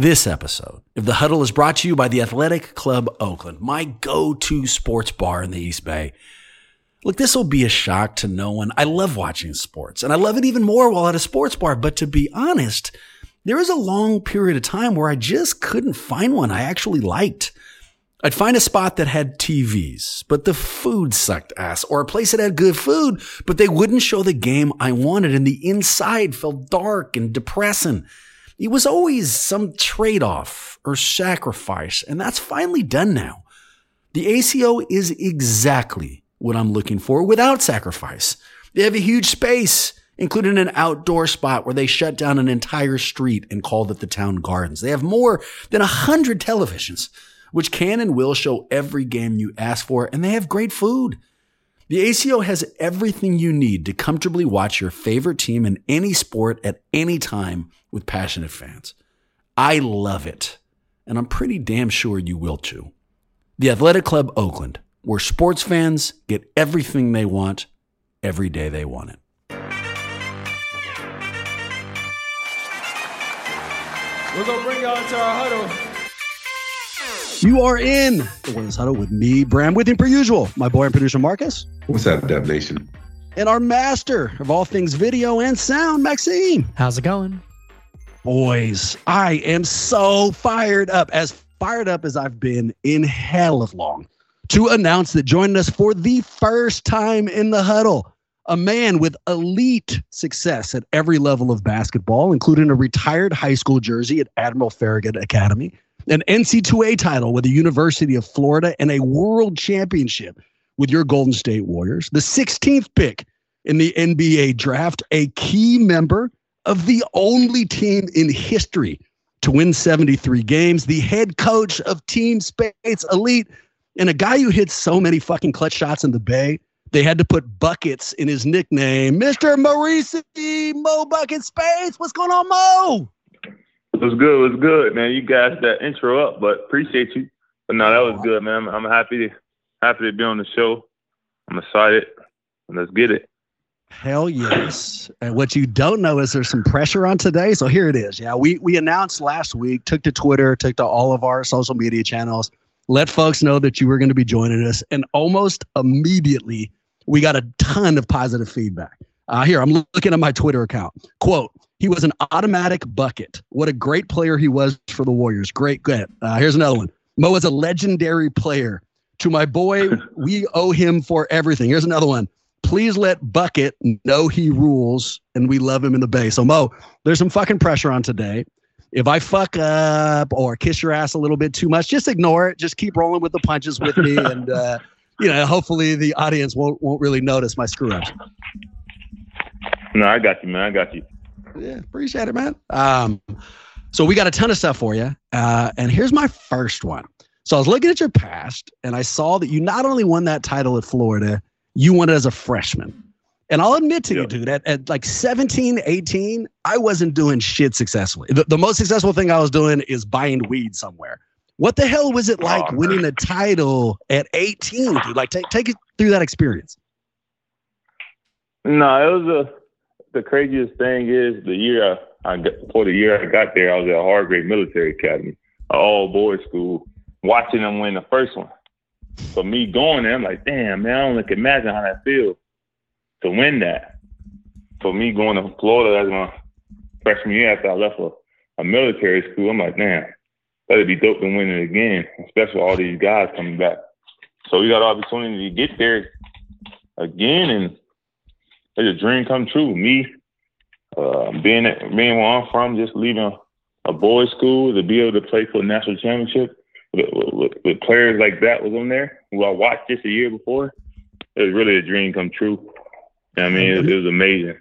This episode of The Huddle is brought to you by the Athletic Club Oakland, my go to sports bar in the East Bay. Look, this will be a shock to no one. I love watching sports, and I love it even more while at a sports bar. But to be honest, there was a long period of time where I just couldn't find one I actually liked. I'd find a spot that had TVs, but the food sucked ass, or a place that had good food, but they wouldn't show the game I wanted, and the inside felt dark and depressing. It was always some trade off or sacrifice, and that's finally done now. The ACO is exactly what I'm looking for without sacrifice. They have a huge space, including an outdoor spot where they shut down an entire street and called it the town gardens. They have more than a hundred televisions, which can and will show every game you ask for, and they have great food. The ACO has everything you need to comfortably watch your favorite team in any sport at any time with passionate fans. I love it, and I'm pretty damn sure you will too. The Athletic Club Oakland, where sports fans get everything they want every day they want it. We're going to bring y'all into our huddle. You are in the Warriors Huddle with me, Bram, with him per usual, my boy and producer Marcus. What's up, Dub Nation? And our master of all things video and sound, Maxime. How's it going? Boys, I am so fired up, as fired up as I've been in hell of long, to announce that joining us for the first time in the huddle, a man with elite success at every level of basketball, including a retired high school jersey at Admiral Farragut Academy an NCAA title with the University of Florida, and a world championship with your Golden State Warriors. The 16th pick in the NBA draft, a key member of the only team in history to win 73 games, the head coach of Team Speights Elite, and a guy who hit so many fucking clutch shots in the Bay. They had to put buckets in his nickname, Mr. Maurice Mo Bucket Speights. What's going on, Mo? Was good. Was good, man. You guys that intro up, but appreciate you. But no, that was good, man. I'm, I'm happy to happy to be on the show. I'm excited. Let's get it. Hell yes. And what you don't know is there's some pressure on today. So here it is. Yeah, we we announced last week, took to Twitter, took to all of our social media channels, let folks know that you were going to be joining us, and almost immediately we got a ton of positive feedback. Uh, here, I'm looking at my Twitter account. Quote, he was an automatic bucket. What a great player he was for the Warriors. Great. Good. Uh, here's another one. Mo is a legendary player. To my boy, we owe him for everything. Here's another one. Please let Bucket know he rules and we love him in the Bay. So, Mo, there's some fucking pressure on today. If I fuck up or kiss your ass a little bit too much, just ignore it. Just keep rolling with the punches with me. and, uh, you know, hopefully the audience won't, won't really notice my screw ups. No, I got you, man. I got you yeah, appreciate it, man. Um, so we got a ton of stuff for you. Uh, and here's my first one. So I was looking at your past and I saw that you not only won that title at Florida, you won it as a freshman. And I'll admit to you, dude, at, at like 17, 18, I wasn't doing shit successfully. The, the most successful thing I was doing is buying weed somewhere. What the hell was it like oh, winning a title at 18, dude? Like, take, take it through that experience. No, it was a the craziest thing is the year I, I got, for the year I got there, I was at Hargrave Military Academy, an all boys school, watching them win the first one. So me going there, I'm like, damn man, I don't can imagine how that feels to win that. For me going to Florida as my freshman year after I left a, a military school, I'm like, damn, that'd be dope to win it again, especially all these guys coming back. So we got opportunity to get there again and it's a dream come true. Me, uh, being being where I'm from, just leaving a boys' school to be able to play for a national championship with, with, with players like that was on there who I watched just a year before. It was really a dream come true. I mean, it, it was amazing.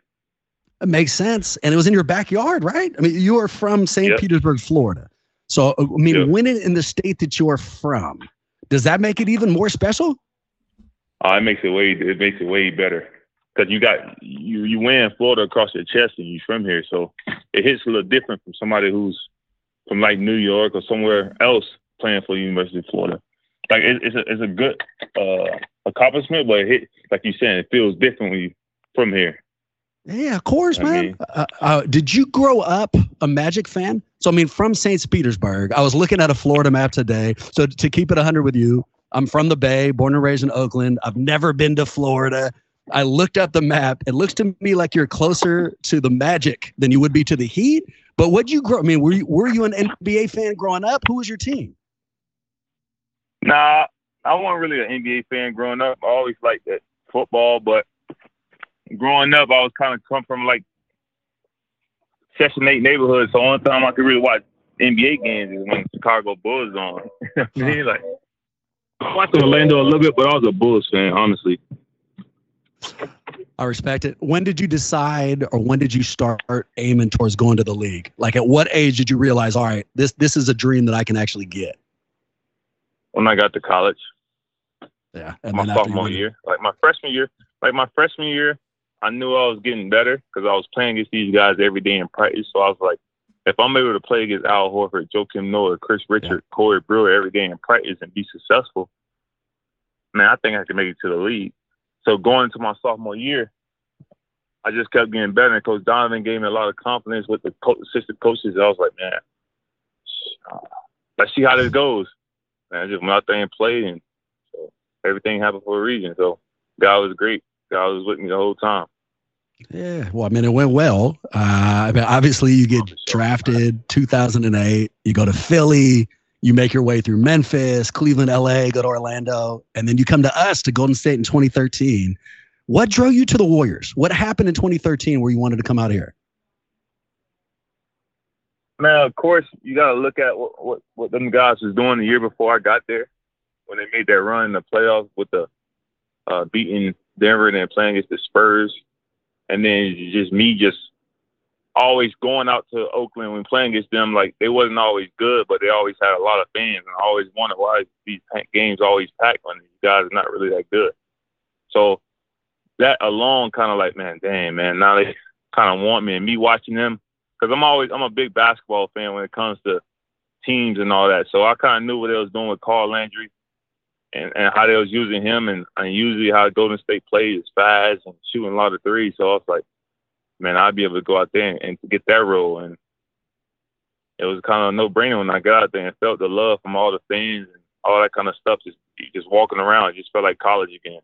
It makes sense, and it was in your backyard, right? I mean, you are from St. Yep. Petersburg, Florida. So, uh, I mean, yep. winning in the state that you are from, does that make it even more special? Uh, it makes it way it makes it way better because you got you you win Florida across your chest and you from here, so it hits a little different from somebody who's from like New York or somewhere else playing for the University of Florida. Like it, it's a it's a good uh, accomplishment, but it hit, like you said, it feels different when you from here. Yeah, of course, man. Mean, uh, uh, did you grow up a Magic fan? So, I mean, from St. Petersburg, I was looking at a Florida map today. So, to keep it 100 with you, I'm from the Bay, born and raised in Oakland. I've never been to Florida. I looked up the map. It looks to me like you're closer to the Magic than you would be to the Heat. But what you grow? I mean, were you were you an NBA fan growing up? Who was your team? Nah, I wasn't really an NBA fan growing up. I always liked that football, but growing up, I was kind of come from like Section Eight neighborhood. So only time I could really watch NBA games is when Chicago Bulls on. I mean, like I watched Orlando a little bit, but I was a Bulls fan, honestly. I respect it. When did you decide, or when did you start aiming towards going to the league? Like, at what age did you realize, all right, this this is a dream that I can actually get? When I got to college. Yeah, and my sophomore year, like my freshman year, like my freshman year, I knew I was getting better because I was playing against these guys every day in practice. So I was like, if I'm able to play against Al Horford, Joakim Noah, Chris Richard, yeah. Corey Brewer every day in practice and be successful, man, I think I can make it to the league. So going into my sophomore year, I just kept getting better. And Coach Donovan gave me a lot of confidence with the co- assistant coaches. I was like, man, let's see how this goes. And I just went out there and played, and so everything happened for a reason. So God was great. God was with me the whole time. Yeah, well, I mean, it went well. Uh, I mean, obviously, you get drafted 2008. You go to Philly you make your way through Memphis, Cleveland, LA, go to Orlando, and then you come to us to Golden State in 2013. What drove you to the Warriors? What happened in 2013 where you wanted to come out here? Man, of course, you got to look at what, what, what them guys was doing the year before I got there when they made that run in the playoffs with the uh, beating Denver and then playing against the Spurs. And then just me just always going out to Oakland when playing against them, like they wasn't always good, but they always had a lot of fans, and I always wondered why these games always packed when these guys are not really that good. So that alone, kind of like, man, damn, man, now they kind of want me, and me watching them, because I'm always I'm a big basketball fan when it comes to teams and all that. So I kind of knew what they was doing with Carl Landry. And, and how they was using him and, and usually how Golden State plays is fast and shooting a lot of threes. So I was like, man, I'd be able to go out there and, and get that role. And it was kind of a no brainer when I got out there and felt the love from all the fans and all that kind of stuff. Just just walking around, it just felt like college again.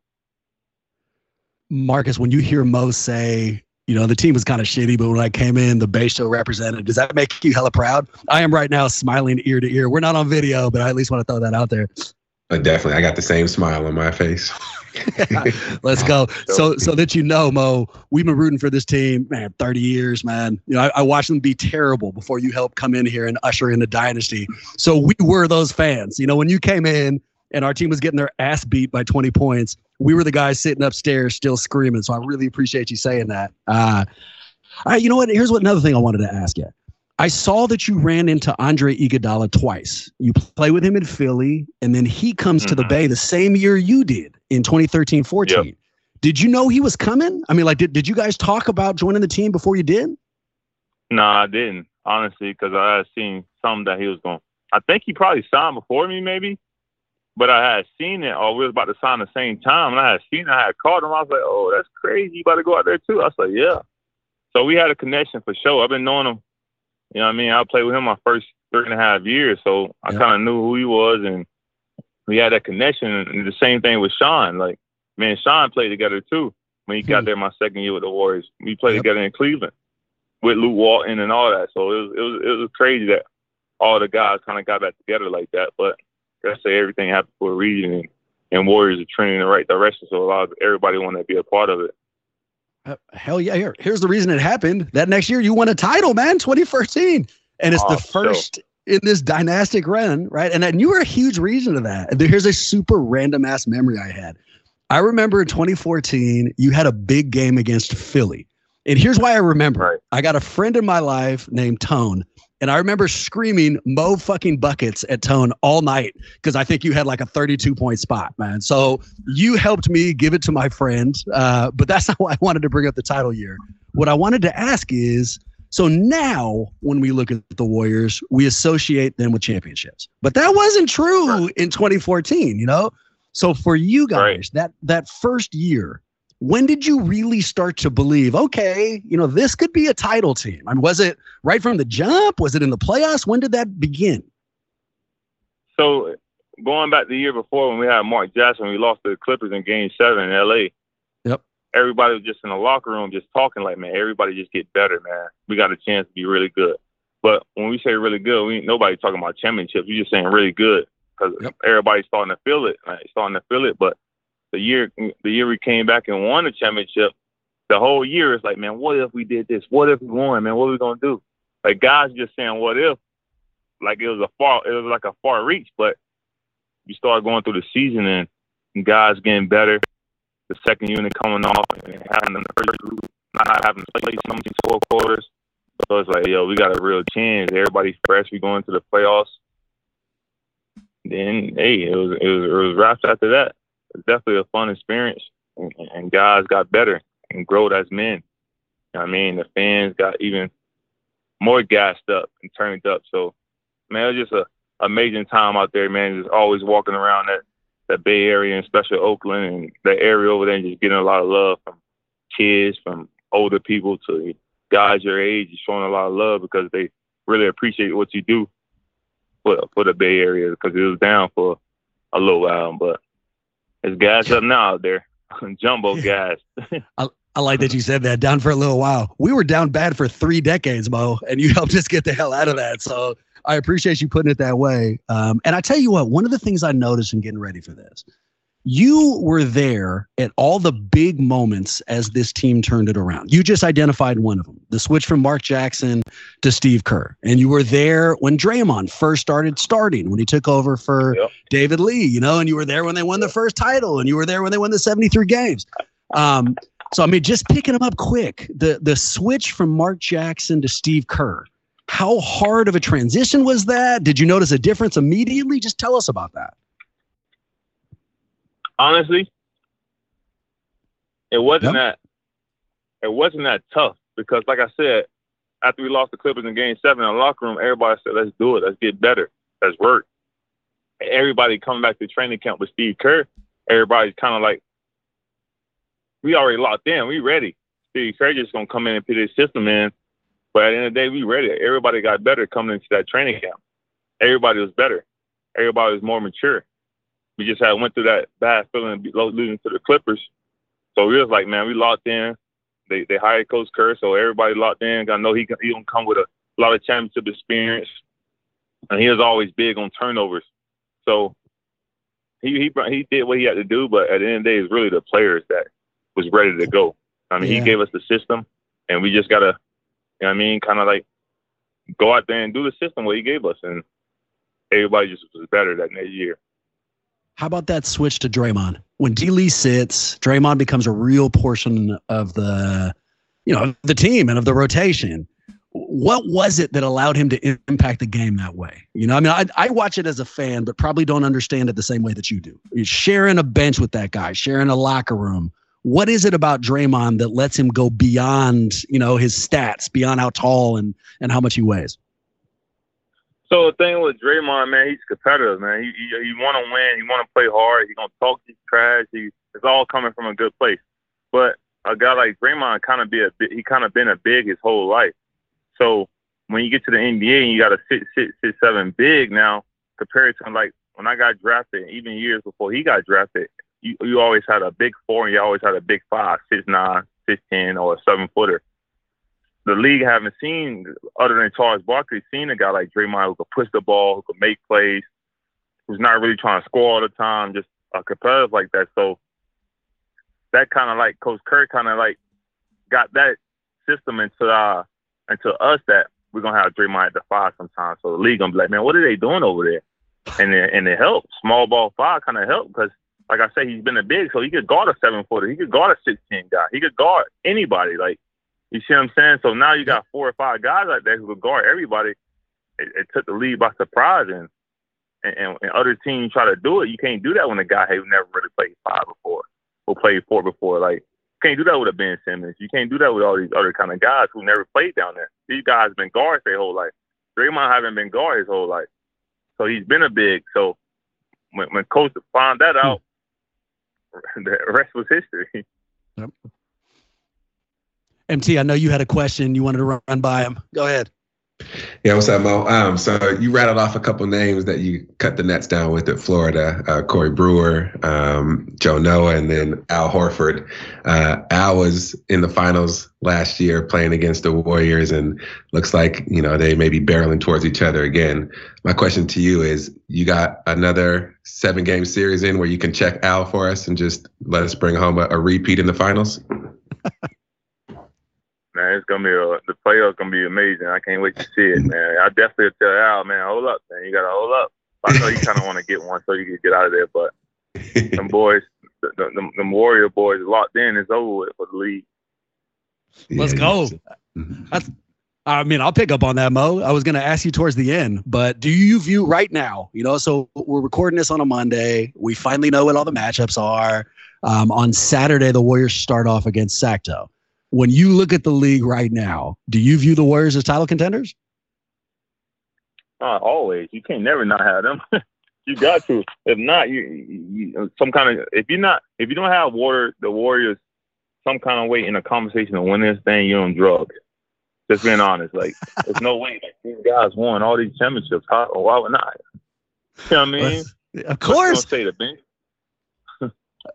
Marcus, when you hear Mo say, you know, the team was kind of shitty, but when I came in, the Bay show represented, does that make you hella proud? I am right now smiling ear to ear. We're not on video, but I at least want to throw that out there. Uh, definitely. I got the same smile on my face. Let's go. So so that you know, Mo, we've been rooting for this team, man, 30 years, man. You know, I, I watched them be terrible before you helped come in here and usher in the dynasty. So we were those fans. You know, when you came in and our team was getting their ass beat by 20 points, we were the guys sitting upstairs still screaming. So I really appreciate you saying that. Uh, all right, you know what? Here's what another thing I wanted to ask you. I saw that you ran into Andre Iguodala twice. You play with him in Philly, and then he comes mm-hmm. to the mm-hmm. Bay the same year you did in 2013 14. Yep. Did you know he was coming? I mean, like, did, did you guys talk about joining the team before you did? No, I didn't, honestly, because I had seen something that he was going I think he probably signed before me, maybe. But I had seen it, or we was about to sign the same time, and I had seen it. I had called him. I was like, oh, that's crazy. You about to go out there, too? I was like, yeah. So we had a connection for sure. I've been knowing him you know what I mean? I played with him my first three and a half years, so I kind of knew who he was, and we had that connection. And the same thing with Sean. Like, man, Sean played together too when he got hmm. there my second year with the Warriors. We played yep. together in Cleveland with Luke Walton and all that. So it was it was it was crazy that all the guys kind of got back together like that. But I say everything happened for a reason, and, and Warriors are trending in the right direction. So a lot of everybody wanted to be a part of it. Uh, hell yeah! Here, here's the reason it happened. That next year you won a title, man, 2014, and it's oh, the first in this dynastic run, right? And, and you were a huge reason of that. And here's a super random ass memory I had. I remember in 2014 you had a big game against Philly, and here's why I remember. Right. I got a friend in my life named Tone and I remember screaming Mo fucking buckets at Tone all night because I think you had like a 32 point spot, man. So you helped me give it to my friend. Uh, but that's not why I wanted to bring up the title year. What I wanted to ask is so now when we look at the Warriors, we associate them with championships. But that wasn't true in 2014, you know? So for you guys, right. that that first year, when did you really start to believe, okay, you know, this could be a title team? I mean, was it right from the jump? Was it in the playoffs? When did that begin? So going back the year before when we had Mark Jackson, we lost to the Clippers in game seven in LA. Everybody was just in the locker room just talking like, man, everybody just get better, man. We got a chance to be really good. But when we say really good, we ain't nobody talking about championships. We just saying really good because Yep. everybody's starting to feel it. Like, starting to feel it. But the year the year we came back and won the championship, the whole year is like, man, what if we did this? What if we won, man? What are we gonna do? Like guys just saying what if, like it was a far it was like a far reach, but you start going through the season and, and guys getting better, the second unit coming off and having the first group not having to play some of these four quarters. So it's like, yo, we got a real chance. Everybody's fresh. We going to the playoffs. Then hey, it was it was, it was wraps after that. It's definitely a fun experience, and, and guys got better and growed as men. I mean, the fans got even more gassed up and turned up. So, man, it was just a amazing time out there, man. Just always walking around that that Bay Area and especially Oakland and that area over there, and just getting a lot of love from kids, from older people to guys your age, just showing a lot of love because they really appreciate what you do for for the Bay Area because it was down for a little while, but it's gas up now out there, jumbo gas. I like that you said that. Down for a little while. We were down bad for three decades, Mo, and you helped us get the hell out of that. So I appreciate you putting it that way. Um, and I tell you what, one of the things I noticed in getting ready for this, you were there at all the big moments as this team turned it around. You just identified one of them, the switch from Mark Jackson to Steve Kerr. And you were there when Draymond first started starting, when he took over for Yep. David Lee, you know, and you were there when they won the first title, and you were there when they won the 73 games. Um, so I mean, just picking them up quick. The the switch from Mark Jackson to Steve Kerr. How hard of a transition was that? Did you notice a difference immediately? Just tell us about that. honestly, it wasn't Yep. that it wasn't that tough because, like I said, after we lost the Clippers in Game Seven in the locker room, everybody said, "Let's do it. Let's get better. Let's work." Everybody coming back to training camp with Steve Kerr. Everybody's kind of like, "We already locked in. We ready." Steve Kerr just gonna come in and put his system in. But at the end of the day, we ready. Everybody got better coming into that training camp. Everybody was better. Everybody was more mature we just had went through that bad feeling lo- losing to the Clippers. So we was like, man, we locked in. They they hired Coach Kerr, so everybody locked in. I know he can, he gonna come with a lot of championship experience, and he was always big on turnovers. So he he he did what he had to do, but at the end of the day, it's really the players that was ready to go. I mean, Yeah. he gave us the system, and we just gotta, you know what I mean, kind of like go out there and do the system what he gave us, and everybody just was better that next year. How about that switch to Draymond? When D Lee sits, Draymond becomes a real portion of the, you know, the team and of the rotation. What was it that allowed him to impact the game that way? You know, I mean, I, I watch it as a fan, but probably don't understand it the same way that you do. You're sharing a bench with that guy, sharing a locker room. What is it about Draymond that lets him go beyond, you know, his stats, beyond how tall and and how much he weighs? So the thing with Draymond, man, he's competitive, man. He he, he want to win. He want to play hard. He gonna talk his trash. He it's all coming from a good place. But a guy like Draymond kind of be a he kind of been a big his whole life. So when you get to the NBA and you got a six six six seven big now compared to like when I got drafted, even years before he got drafted, you you always had a big four and you always had a big five, six nine, six ten, or a seven footer the league haven't seen, other than Charles Barkley, seen a guy like Draymond who could push the ball, who could make plays, who's not really trying to score all the time, just a competitive like that. So that kind of like Coach Kerr kind of like got that system into uh into us that we're gonna have Draymond at the five sometimes. So the league gonna be like, man, what are they doing over there? And it, and it helped. Small ball five kind of helped because, like I say, he's been a big, so he could guard a seven footer, he could guard a sixteen guy, he could guard anybody. Like you see what I'm saying? So now you got four or five guys out there who could guard everybody. It, it took the lead by surprise, and, and and other teams try to do it. You can't do that when a guy who never really played five before or played four before. Like you can't do that with a Ben Simmons. You can't do that with all these other kind of guys who never played down there. These guys have been guards their whole life. Draymond haven't been guard his whole life, so he's been a big. So when when coach found that hmm. out, the rest was history. Yep. MT, I know you had a question you wanted to run by him. Go ahead. Yeah, what's up, Mo? Um, so you rattled off a couple names that you cut the nets down with at Florida: uh, Corey Brewer, um, Joe Noah, and then Al Horford. Uh, Al was in the finals last year playing against the Warriors, and looks like you know they may be barreling towards each other again. My question to you is: You got another seven-game series in where you can check Al for us and just let us bring home a, a repeat in the finals? man, it's gonna be a, the playoffs gonna be amazing. I can't wait to see it, man. I definitely tell Al, man, hold up, man. You gotta hold up. I know you kind of want to get one so you can get out of there, but them boys, the, the, the Warrior boys locked in. It's over with for the league. Let's go. That's. I mean, I'll pick up on that, Mo. I was going to ask you towards the end, but do you view right now, you know, so we're recording this on a Monday. We finally know what all the matchups are. Um, on Saturday, the Warriors start off against Sacto when you look at the league right now, do you view the Warriors as title contenders? Uh, always. You can't never not have them. you got to. If not, you, you, some kind of if you're not if you don't have water the Warriors some kind of way in a conversation to win this thing, you're on drugs. Just being honest, like there's no way like these guys won all these championships. How, why would not? You know what I mean? Of course. Say the bench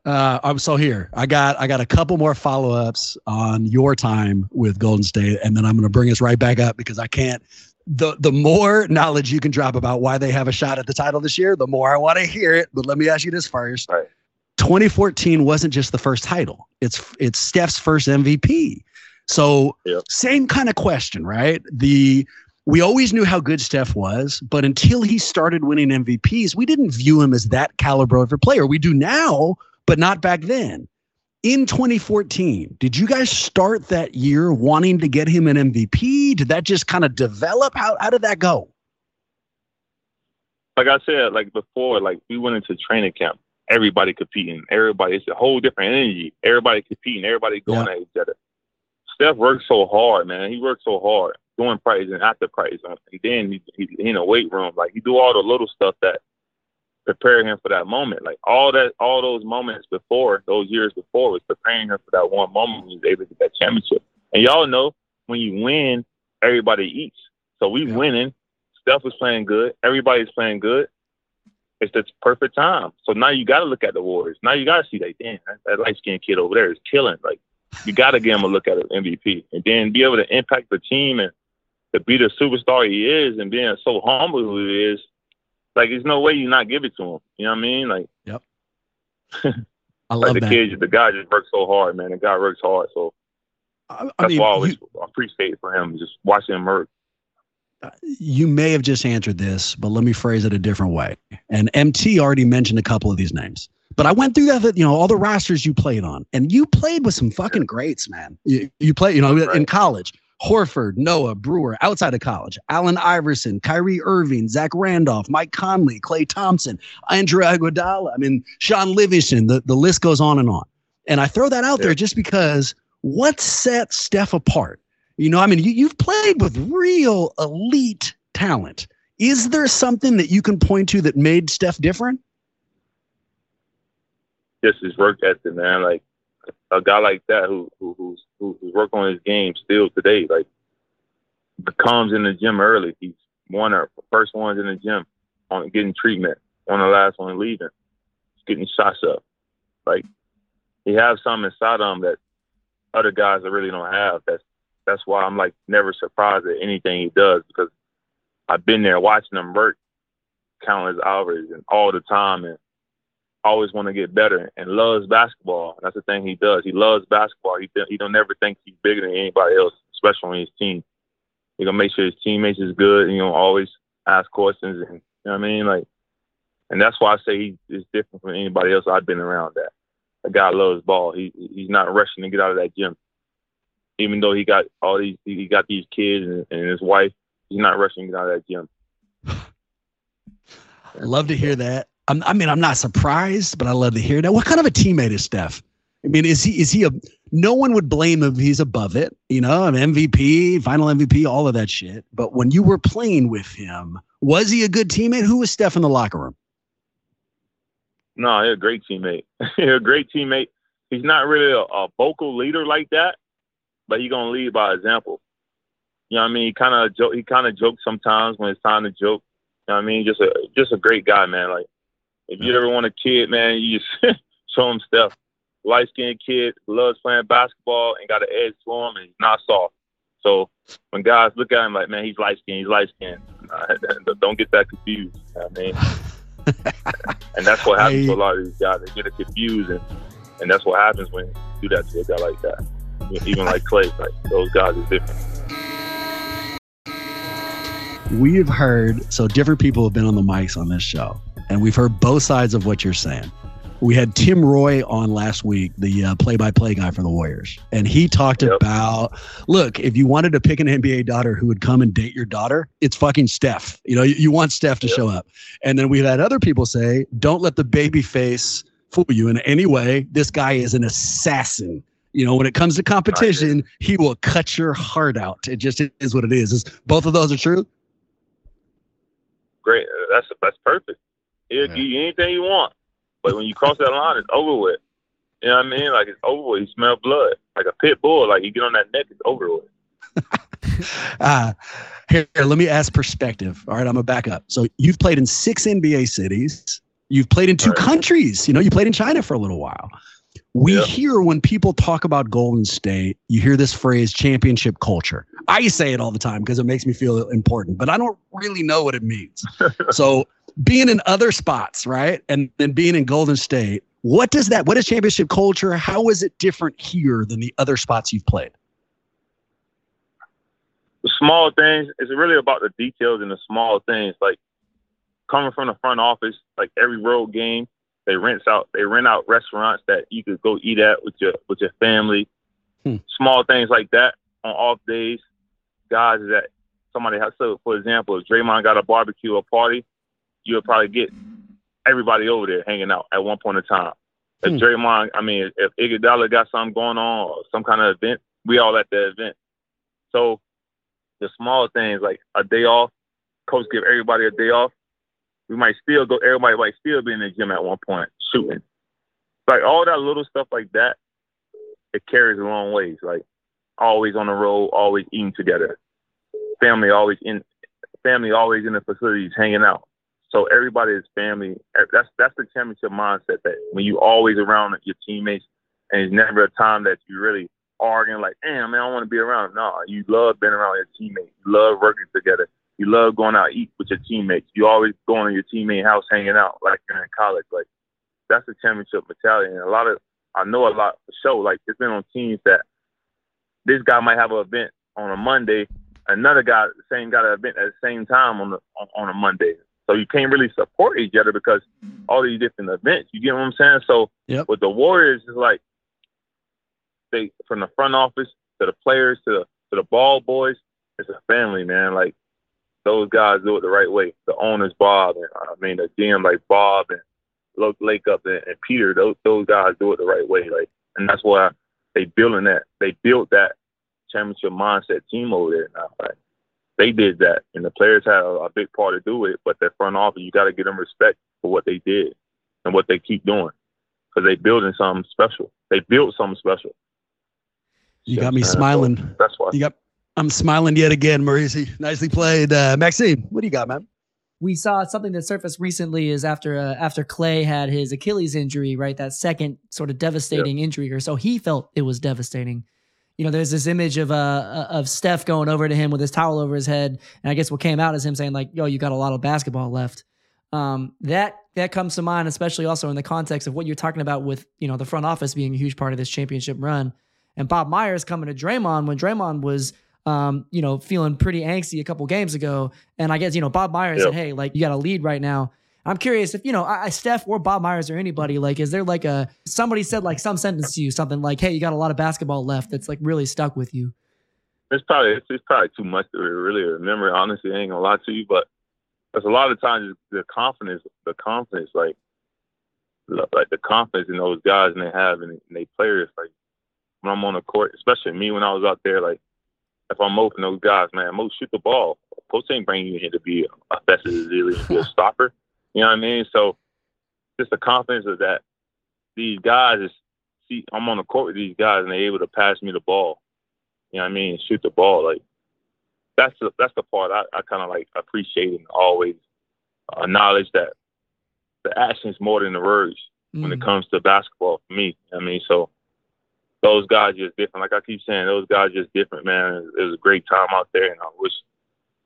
uh, I'm so here. I got I got a couple more follow ups on your time with Golden State, and then I'm going to bring us right back up because I can't. The the more knowledge you can drop about why they have a shot at the title this year, the more I want to hear it. But let me ask you this first: right. 2014 wasn't just the first title; it's it's Steph's first MVP. So yep. same kind of question, right? The we always knew how good Steph was, but until he started winning MVPs, we didn't view him as that caliber of a player. We do now but not back then. In 2014, did you guys start that year wanting to get him an MVP? Did that just kind of develop? How, how did that go? Like I said, like before, like we went into training camp, everybody competing, everybody, it's a whole different energy. Everybody competing, everybody going yeah. at each other. Steph worked so hard, man. He worked so hard doing practice and after practice. And then he, he, he in a weight room, like he do all the little stuff that prepare him for that moment. Like all that, all those moments before, those years before, was preparing him for that one moment when he was able to get that championship. And y'all know when you win, everybody eats. So we yeah. winning. Steph was playing good. Everybody's playing good. It's the perfect time. So now you got to look at the Warriors. Now you got to see that, damn, that, that light skinned kid over there is killing. Like you got to give him a look at an MVP and then be able to impact the team and to be the superstar he is and being so humble who he is like there's no way you not give it to him. You know what I mean? Like, yep. I love like the that. kid, the guy just works so hard, man. The guy works hard, so I, I that's mean, why I always you, appreciate it for him, just watching him work. Uh, you may have just answered this, but let me phrase it a different way. And MT already mentioned a couple of these names, but I went through that, you know, all the rosters you played on, and you played with some fucking greats, man. You, you play, you know, right. in college. Horford, Noah, Brewer, outside of college, Allen Iverson, Kyrie Irving, Zach Randolph, Mike Conley, Klay Thompson, Andre Iguodala. I mean, Sean Livingston. The, the list goes on and on. And I throw that out yeah. there just because what sets Steph apart? You know, I mean, you, you've played with real elite talent. Is there something that you can point to that made Steph different? Just his work ethic, man. Like a guy like that who, who who's who's working on his game still today, like comes in the gym early. He's one of the first ones in the gym on getting treatment, one of the last ones leaving. He's getting shots up. Like he has something inside him that other guys really don't have. That's that's why I'm like never surprised at anything he does because I've been there watching him work countless hours and all the time and always want to get better and loves basketball. That's the thing he does. He loves basketball. He he don't never think he's bigger than anybody else, especially on his team. He gonna make sure his teammates is good. And, you know, always ask questions and you know what I mean, like. And that's why I say he is different from anybody else I've been around. That a guy loves ball. He he's not rushing to get out of that gym, even though he got all these he got these kids and, and his wife. He's not rushing to get out of that gym. Love to hear that. I'm, i mean, I'm not surprised, but I love to hear that. What kind of a teammate is Steph? I mean, is he is he a? No one would blame him he's above it. You know, an MVP, final MVP, all of that shit. But when you were playing with him, was he a good teammate? Who was Steph in the locker room? No, he's a great teammate. a great teammate. he's not really a, a vocal leader like that, but he's gonna lead by example. You know what I mean? He kind of joke. He kind of jokes sometimes when it's time to joke. You know what I mean? Just a just a great guy, man. Like if you ever want a kid, man, you just show him stuff. Light skinned kid, loves playing basketball and got an edge to him, and he's not soft. So when guys look at him like, man, he's light skinned, he's light skinned. Don't get that confused. You know I mean, and that's what happens I, to a lot of these guys. They get it confused, and, and that's what happens when you do that to a guy like that. Even like Klay, like those guys are different. We've heard so different people have been on the mics on this show, and we've heard both sides of what you're saying. We had Tim Roye on last week, the uh, play-by-play guy for the Warriors, and he talked yep. about, look, if you wanted to pick an NBA daughter who would come and date your daughter, it's fucking Steph. You know, you, you want Steph to yep. show up. And then we've had other people say, don't let the baby face fool you in any way. This guy is an assassin. You know, when it comes to competition, he will cut your heart out. It just is what it is. Is both of those are true? Great. That's that's perfect. He'll yeah. give you anything you want. But when you cross that line, it's over with. You know what I mean? Like it's over with. You smell blood. Like a pit bull. Like you get on that neck, it's over with. uh, here, here, let me ask perspective. All right, I'm gonna back up. So you've played in six NBA cities. You've played in two right. countries. You know, you played in China for a little while. We yep. hear when people talk about Golden State, you hear this phrase championship culture. I say it all the time because it makes me feel important, but I don't really know what it means. so being in other spots, right? And then being in Golden State, what does that, what is championship culture? How is it different here than the other spots you've played? The small things, it's really about the details and the small things. Like coming from the front office, like every road game, they rent out they rent out restaurants that you could go eat at with your with your family. Hmm. Small things like that on off days. Guys that somebody has so for example, if Draymond got a barbecue or party, you'll probably get everybody over there hanging out at one point in time. If hmm. Draymond, I mean, if Iguodala got something going on or some kind of event, we all at the event. So the small things like a day off, coach give everybody a day off. We might still go. Everybody might still be in the gym at one point shooting. Like all that little stuff like that, it carries a long ways. Like always on the road, always eating together. Family always in family always in the facilities hanging out. So everybody is family. Eh, that's that's the championship mindset. That when you always around your teammates, and it's never a time that you really arguing like, damn man, I don't want to be around. No, you love being around your teammates. You love working together. You love going out eat with your teammates. You always going to your teammate house hanging out like you're in college. Like that's the championship mentality. And a lot of I know a lot of show like it's been on teams that this guy might have an event on a Monday, another guy same got an event at the same time on the on, on a Monday. So you can't really support each other because all these different events. You get what I'm saying? So yep. with the Warriors, it's like they from the front office to the players to the to the ball boys, it's a family, man. Like those guys do it the right way. The owners, Bob, and I mean the GM like Bob and Luke Lacob and, and Peter. Those those guys do it the right way. Like, and that's why they building that. They built that championship mindset team over there now. Like, they did that, and the players had a, a big part to do it. But that front office, you got to give them respect for what they did and what they keep doing because they building something special. They built something special. You got me smiling. So that's why. You got. I'm smiling yet again, Maurice. Nicely played, uh, Maxime. What do you got, man? We saw something that surfaced recently is after uh, after Klay had his Achilles injury, right? That second sort of devastating yep. injury, or so he felt it was devastating you know, there's this image of uh, uh of Steph going over to him with his towel over his head, and I guess what came out is him saying like, "Yo, you got a lot of basketball left." Um, that that comes to mind, especially also in the context of what you're talking about with you know the front office being a huge part of this championship run, and Bob Myers coming to Draymond when Draymond was um, you know, feeling pretty angsty a couple games ago. And I guess, you know, Bob Myers yep. said, Hey, like you got a lead right now. I'm curious if you know, I, Steph or Bob Myers or anybody like, is there like a somebody said like some sentence to you, something like, "Hey, you got a lot of basketball left," that's like really stuck with you? It's probably it's, it's probably too much to really remember. Honestly, I ain't gonna lie to you, but there's a lot of times the confidence, the confidence, like like the confidence in those guys and they have and they players. Like when I'm on the court, especially me when I was out there, like if I'm open those guys, man, most shoot the ball. Coach ain't bringing you here to be a offensive be a stopper. You know what I mean? So just the confidence of that these guys is see I'm on the court with these guys and they're able to pass me the ball. You know what I mean? Shoot the ball. Like that's the that's the part I, I kind of like appreciate and always acknowledge that the actions more than the words mm. when it mm. comes to basketball for me. I mean, so those guys just different. Like I keep saying, those guys just different, man. It was a great time out there, and I wish,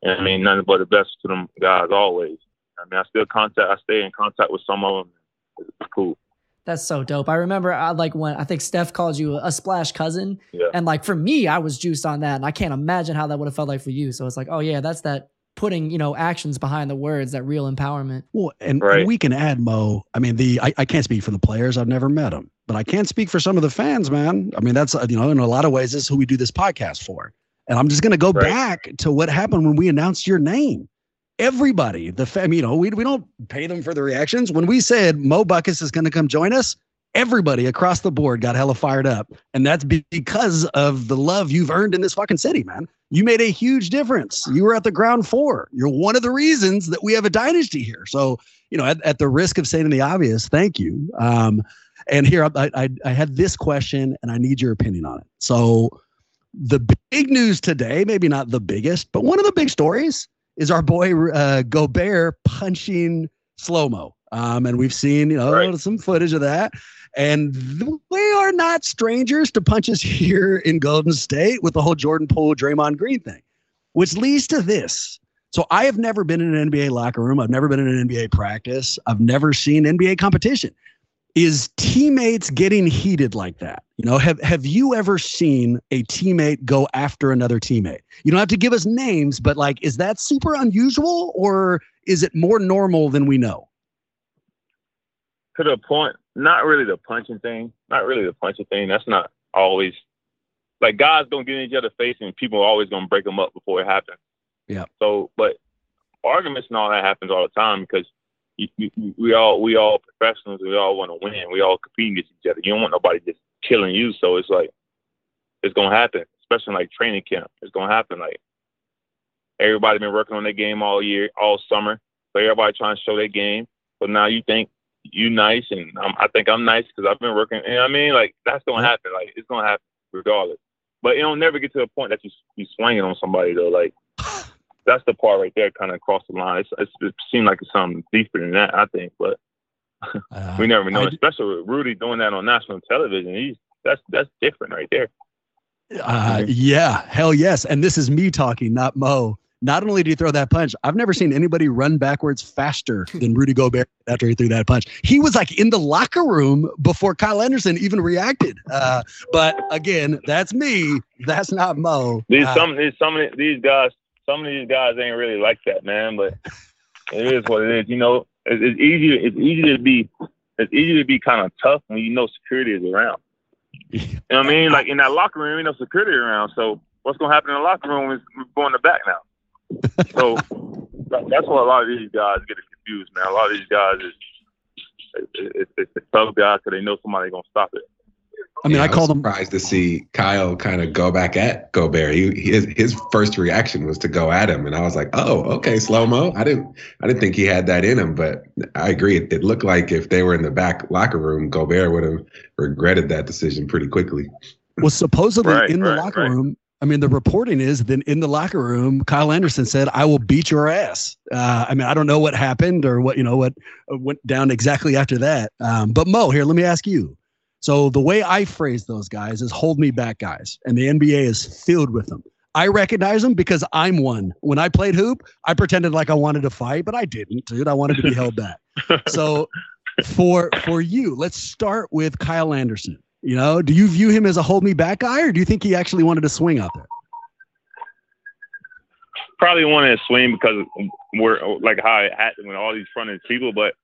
and I mean, nothing but the best to them guys always. I mean, I still contact, I stay in contact with some of them. It's cool. That's so dope. I remember I like when I think Steph called you a splash cousin. Yeah. And like for me, I was juiced on that. And I can't imagine how that would have felt like for you. So it's like, oh yeah, that's that putting, you know, actions behind the words, that real empowerment. Well, and, right. and we can add Mo. I mean, the I, I can't speak for the players. I've never met them, but I can't speak for some of the fans, man. I mean, that's you know, in a lot of ways, this is who we do this podcast for. And I'm just gonna go right. back to what happened when we announced your name everybody, the fam, you know, we, we don't pay them for the reactions. When we said Mo Buckets is going to come join us, everybody across the board got hella fired up. And that's because of the love you've earned in this fucking city, man. You made a huge difference. You were at the ground floor. You're one of the reasons that we have a dynasty here. So, you know, at, at the risk of saying the obvious, thank you. Um, and here I, I, I had this question and I need your opinion on it. So, the big news today, maybe not the biggest, but one of the big stories is our boy uh, Gobert punching slow mo. Um, and we've seen you know right. some footage of that. And we are not strangers to punches here in Golden State with the whole Jordan Poole, Draymond Green thing, which leads to this. So I have never been in an NBA locker room. I've never been in an NBA practice. I've never seen NBA competition is teammates getting heated like that you know have have you ever seen a teammate go after another teammate you don't have to give us names but like is that super unusual or is it more normal than we know to the point not really the punching thing not really the punching thing that's not always like guys don't get in each other's face and people are always going to break them up before it happens yeah so but arguments and all that happens all the time because we all we all professionals. We all want to win. We all compete against each other. You don't want nobody just killing you. So it's like it's gonna happen, especially like training camp. It's gonna happen. Like everybody been working on their game all year, all summer. So everybody trying to show their game. But now you think you nice, and I'm, i think I'm nice because I've been working. You know what I mean? Like that's gonna mm-hmm. happen. Like it's gonna happen regardless. But it don't never get to a point that you you swinging on somebody though. Like that's the part right there, kind of across the line. It's, it's, it seemed like it's something deeper than that, I think, but uh, we never know. I, especially with Rudy doing that on national television, he's that's that's different right there. Uh, mm-hmm. yeah, hell yes. And this is me talking, not Mo. Not only did he throw that punch, I've never seen anybody run backwards faster than Rudy Gobert after he threw that punch. He was like in the locker room before Kyle Anderson even reacted. Uh, but again, that's me. That's not Mo. These uh, some these some of these guys some of these guys ain't really like that, man. But it is what it is. You know, it's, it's easy. It's easy to be. It's easy to be kind of tough when you know security is around. You know what I mean? Like in that locker room, you know security around. So what's gonna happen in the locker room is we're going to back now. So that's why a lot of these guys get confused, man. A lot of these guys is it's, it's, it's tough guys because they know somebody gonna stop it. I mean, yeah, I, I called him surprised to see Kyle kind of go back at Gobert. He, his his first reaction was to go at him, and I was like, "Oh, okay, slow mo." I didn't I didn't think he had that in him, but I agree. It, it looked like if they were in the back locker room, Gobert would have regretted that decision pretty quickly. Well, supposedly right, in the right, locker right. room, I mean, the reporting is then in the locker room, Kyle Anderson said, "I will beat your ass." Uh, I mean, I don't know what happened or what you know what went down exactly after that. Um, but Mo, here, let me ask you so the way I phrase those guys is hold me back guys. And the NBA is filled with them. I recognize them because I'm one. When I played hoop, I pretended like I wanted to fight, but I didn't, dude. I wanted to be held back. So for for you, let's start with Kyle Anderson. You know, do you view him as a hold me back guy, or do you think he actually wanted to swing out there? Probably wanted to swing because we're like how it happened with all these fronted people, but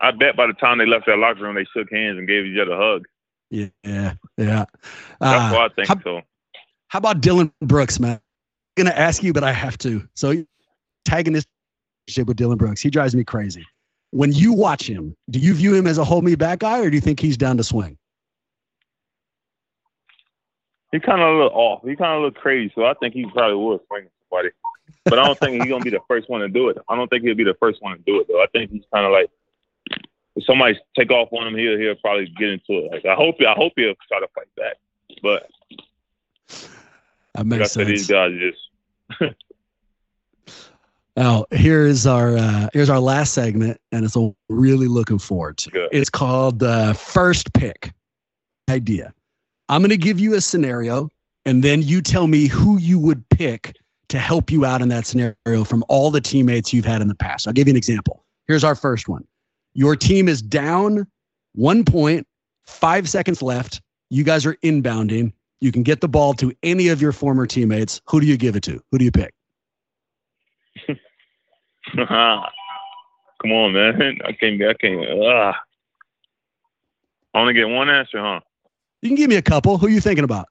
I bet by the time they left that locker room, they shook hands and gave each other a hug. Yeah, yeah. Uh, That's what I think. How, so. How about Dillon Brooks, man? I'm gonna ask you, but I have to. So, tagging this shit with Dillon Brooks, he drives me crazy. When you watch him, do you view him as a hold me back guy, or do you think he's down to swing? He kind of look off. He kind of look crazy, so I think he probably would swing somebody. But I don't think he's gonna be the first one to do it. I don't think he'll be the first one to do it though. I think he's kind of like if somebody take off on him, he'll he'll probably get into it. Like I hope I hope he'll try to fight back. But That like I makes said, these sense. guys just Now, here's our uh, here's our last segment, and it's a really looking forward to. Good. It's called uh, first pick idea. I'm going to give you a scenario, and then you tell me who you would pick to help you out in that scenario from all the teammates you've had in the past. I'll give you an example. Here's our first one. Your team is down one point, five seconds left. You guys are inbounding. You can get the ball to any of your former teammates. Who do you give it to? Who do you pick? come on, man. I can't. I can't. Uh, I only get one answer, huh? You can give me a couple. Who are you thinking about?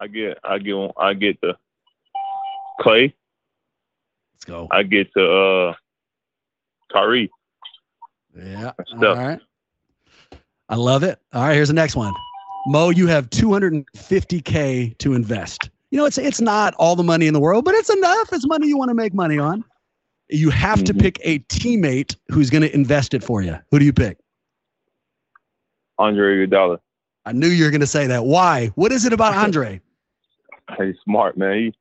I get. I get. one- I get the Klay. Let's go. I get to uh Kyrie. Yeah. All right. I love it. All right. Here's the next one. Mo, you have 250K to invest. You know, it's it's not all the money in the world, but it's enough. It's money you want to make money on. You have to Mhm. pick a teammate who's going to invest it for you. Who do you pick? Andre Iguodala. I knew you were going to say that. Why? What is it about Andre? He's smart, man. He,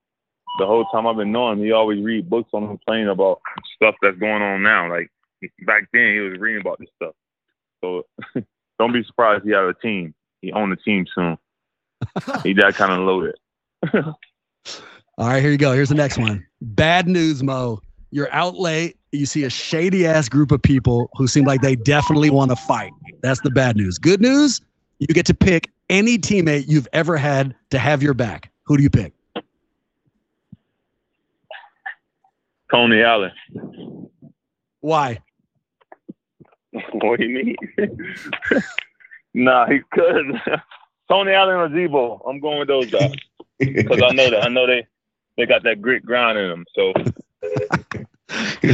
the whole time I've been knowing him, he always read books on him playing about stuff that's going on now. Like back then, he was reading about this stuff. So don't be surprised he had a team. He owned a team soon. he that kind of loaded. All right, here you go. Here's the next one. Bad news, Mo. You're out late. You see a shady ass group of people who seem like they definitely want to fight. That's the bad news. Good news, you get to pick any teammate you've ever had to have your back. Who do you pick? Tony Allen. Why? what do you mean? nah, he could. Tony Allen or Z-Bo. I'm going with those guys because I know that. I know they they got that grit grind in them. So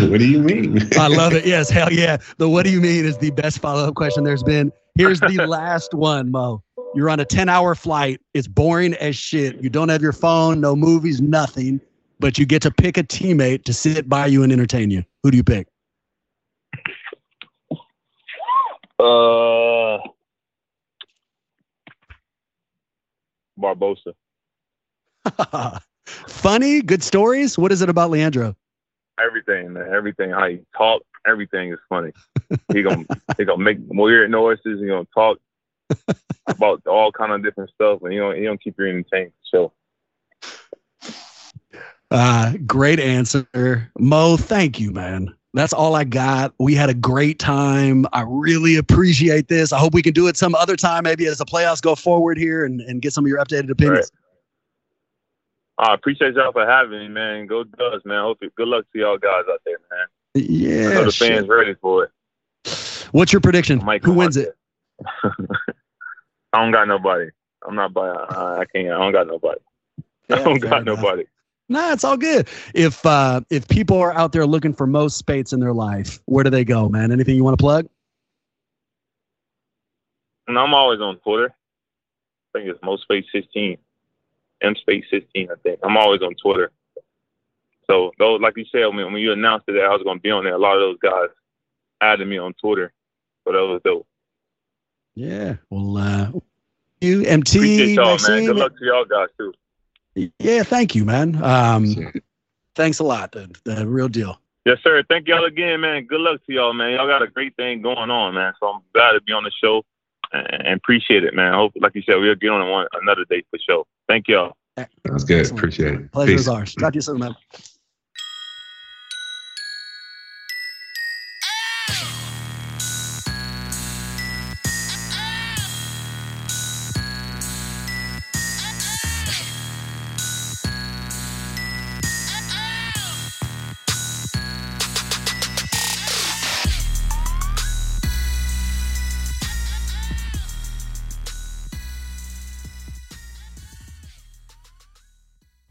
what do you mean? I love it. Yes, hell yeah. The what do you mean is the best follow up question there's been. Here's the last one, Mo. You're on a 10 hour flight. It's boring as shit. You don't have your phone, no movies, nothing, but you get to pick a teammate to sit by you and entertain you. Who do you pick? uh Barbosa. Funny, good stories. What is it about Leandro? Everything, man. Everything. How he talk, everything is funny. He gonna he gonna make weird noises. He gonna talk about all kind of different stuff, and he don't he don't keep you entertained. So Uh, great answer. Mo, thank you, man. That's all I got. We had a great time. I really appreciate this. I hope we can do it some other time, maybe as the playoffs go forward here and, and get some of your updated opinions. I appreciate y'all for having me, man. Go Dubs, man. Hope you, good luck to y'all guys out there, man. I Yeah. know the shit. fans ready for it. What's your prediction? I Who wins it? I don't got nobody. I'm not by. I I can't. I don't got nobody. I don't got enough. nobody. Nah, it's all good. If uh if people are out there looking for Mo Speights in their life, where do they go, man? Anything you want to plug? And I'm always on Twitter. I think it's Mo Speights 16. M Space 16, I think. I'm always on Twitter. So, those, like you said, when, when you announced that I was going to be on there, a lot of those guys added me on Twitter. So, that was dope. Yeah. Well uh you MT Appreciate y'all, man. Good luck to y'all guys, too. Yeah, thank you, man. Um thanks a lot. The, the real deal. Yes, sir. Thank y'all again, man. Good luck to y'all, man. Y'all got a great thing going on, man. So, I'm glad to be on the show and, and appreciate it, man. Hope, like you said, we'll get on one another day for sure. Thank y'all. Sounds good. Excellent. Appreciate it. Pleasure Peace. is ours. Talk to you soon, man.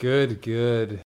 Good, good.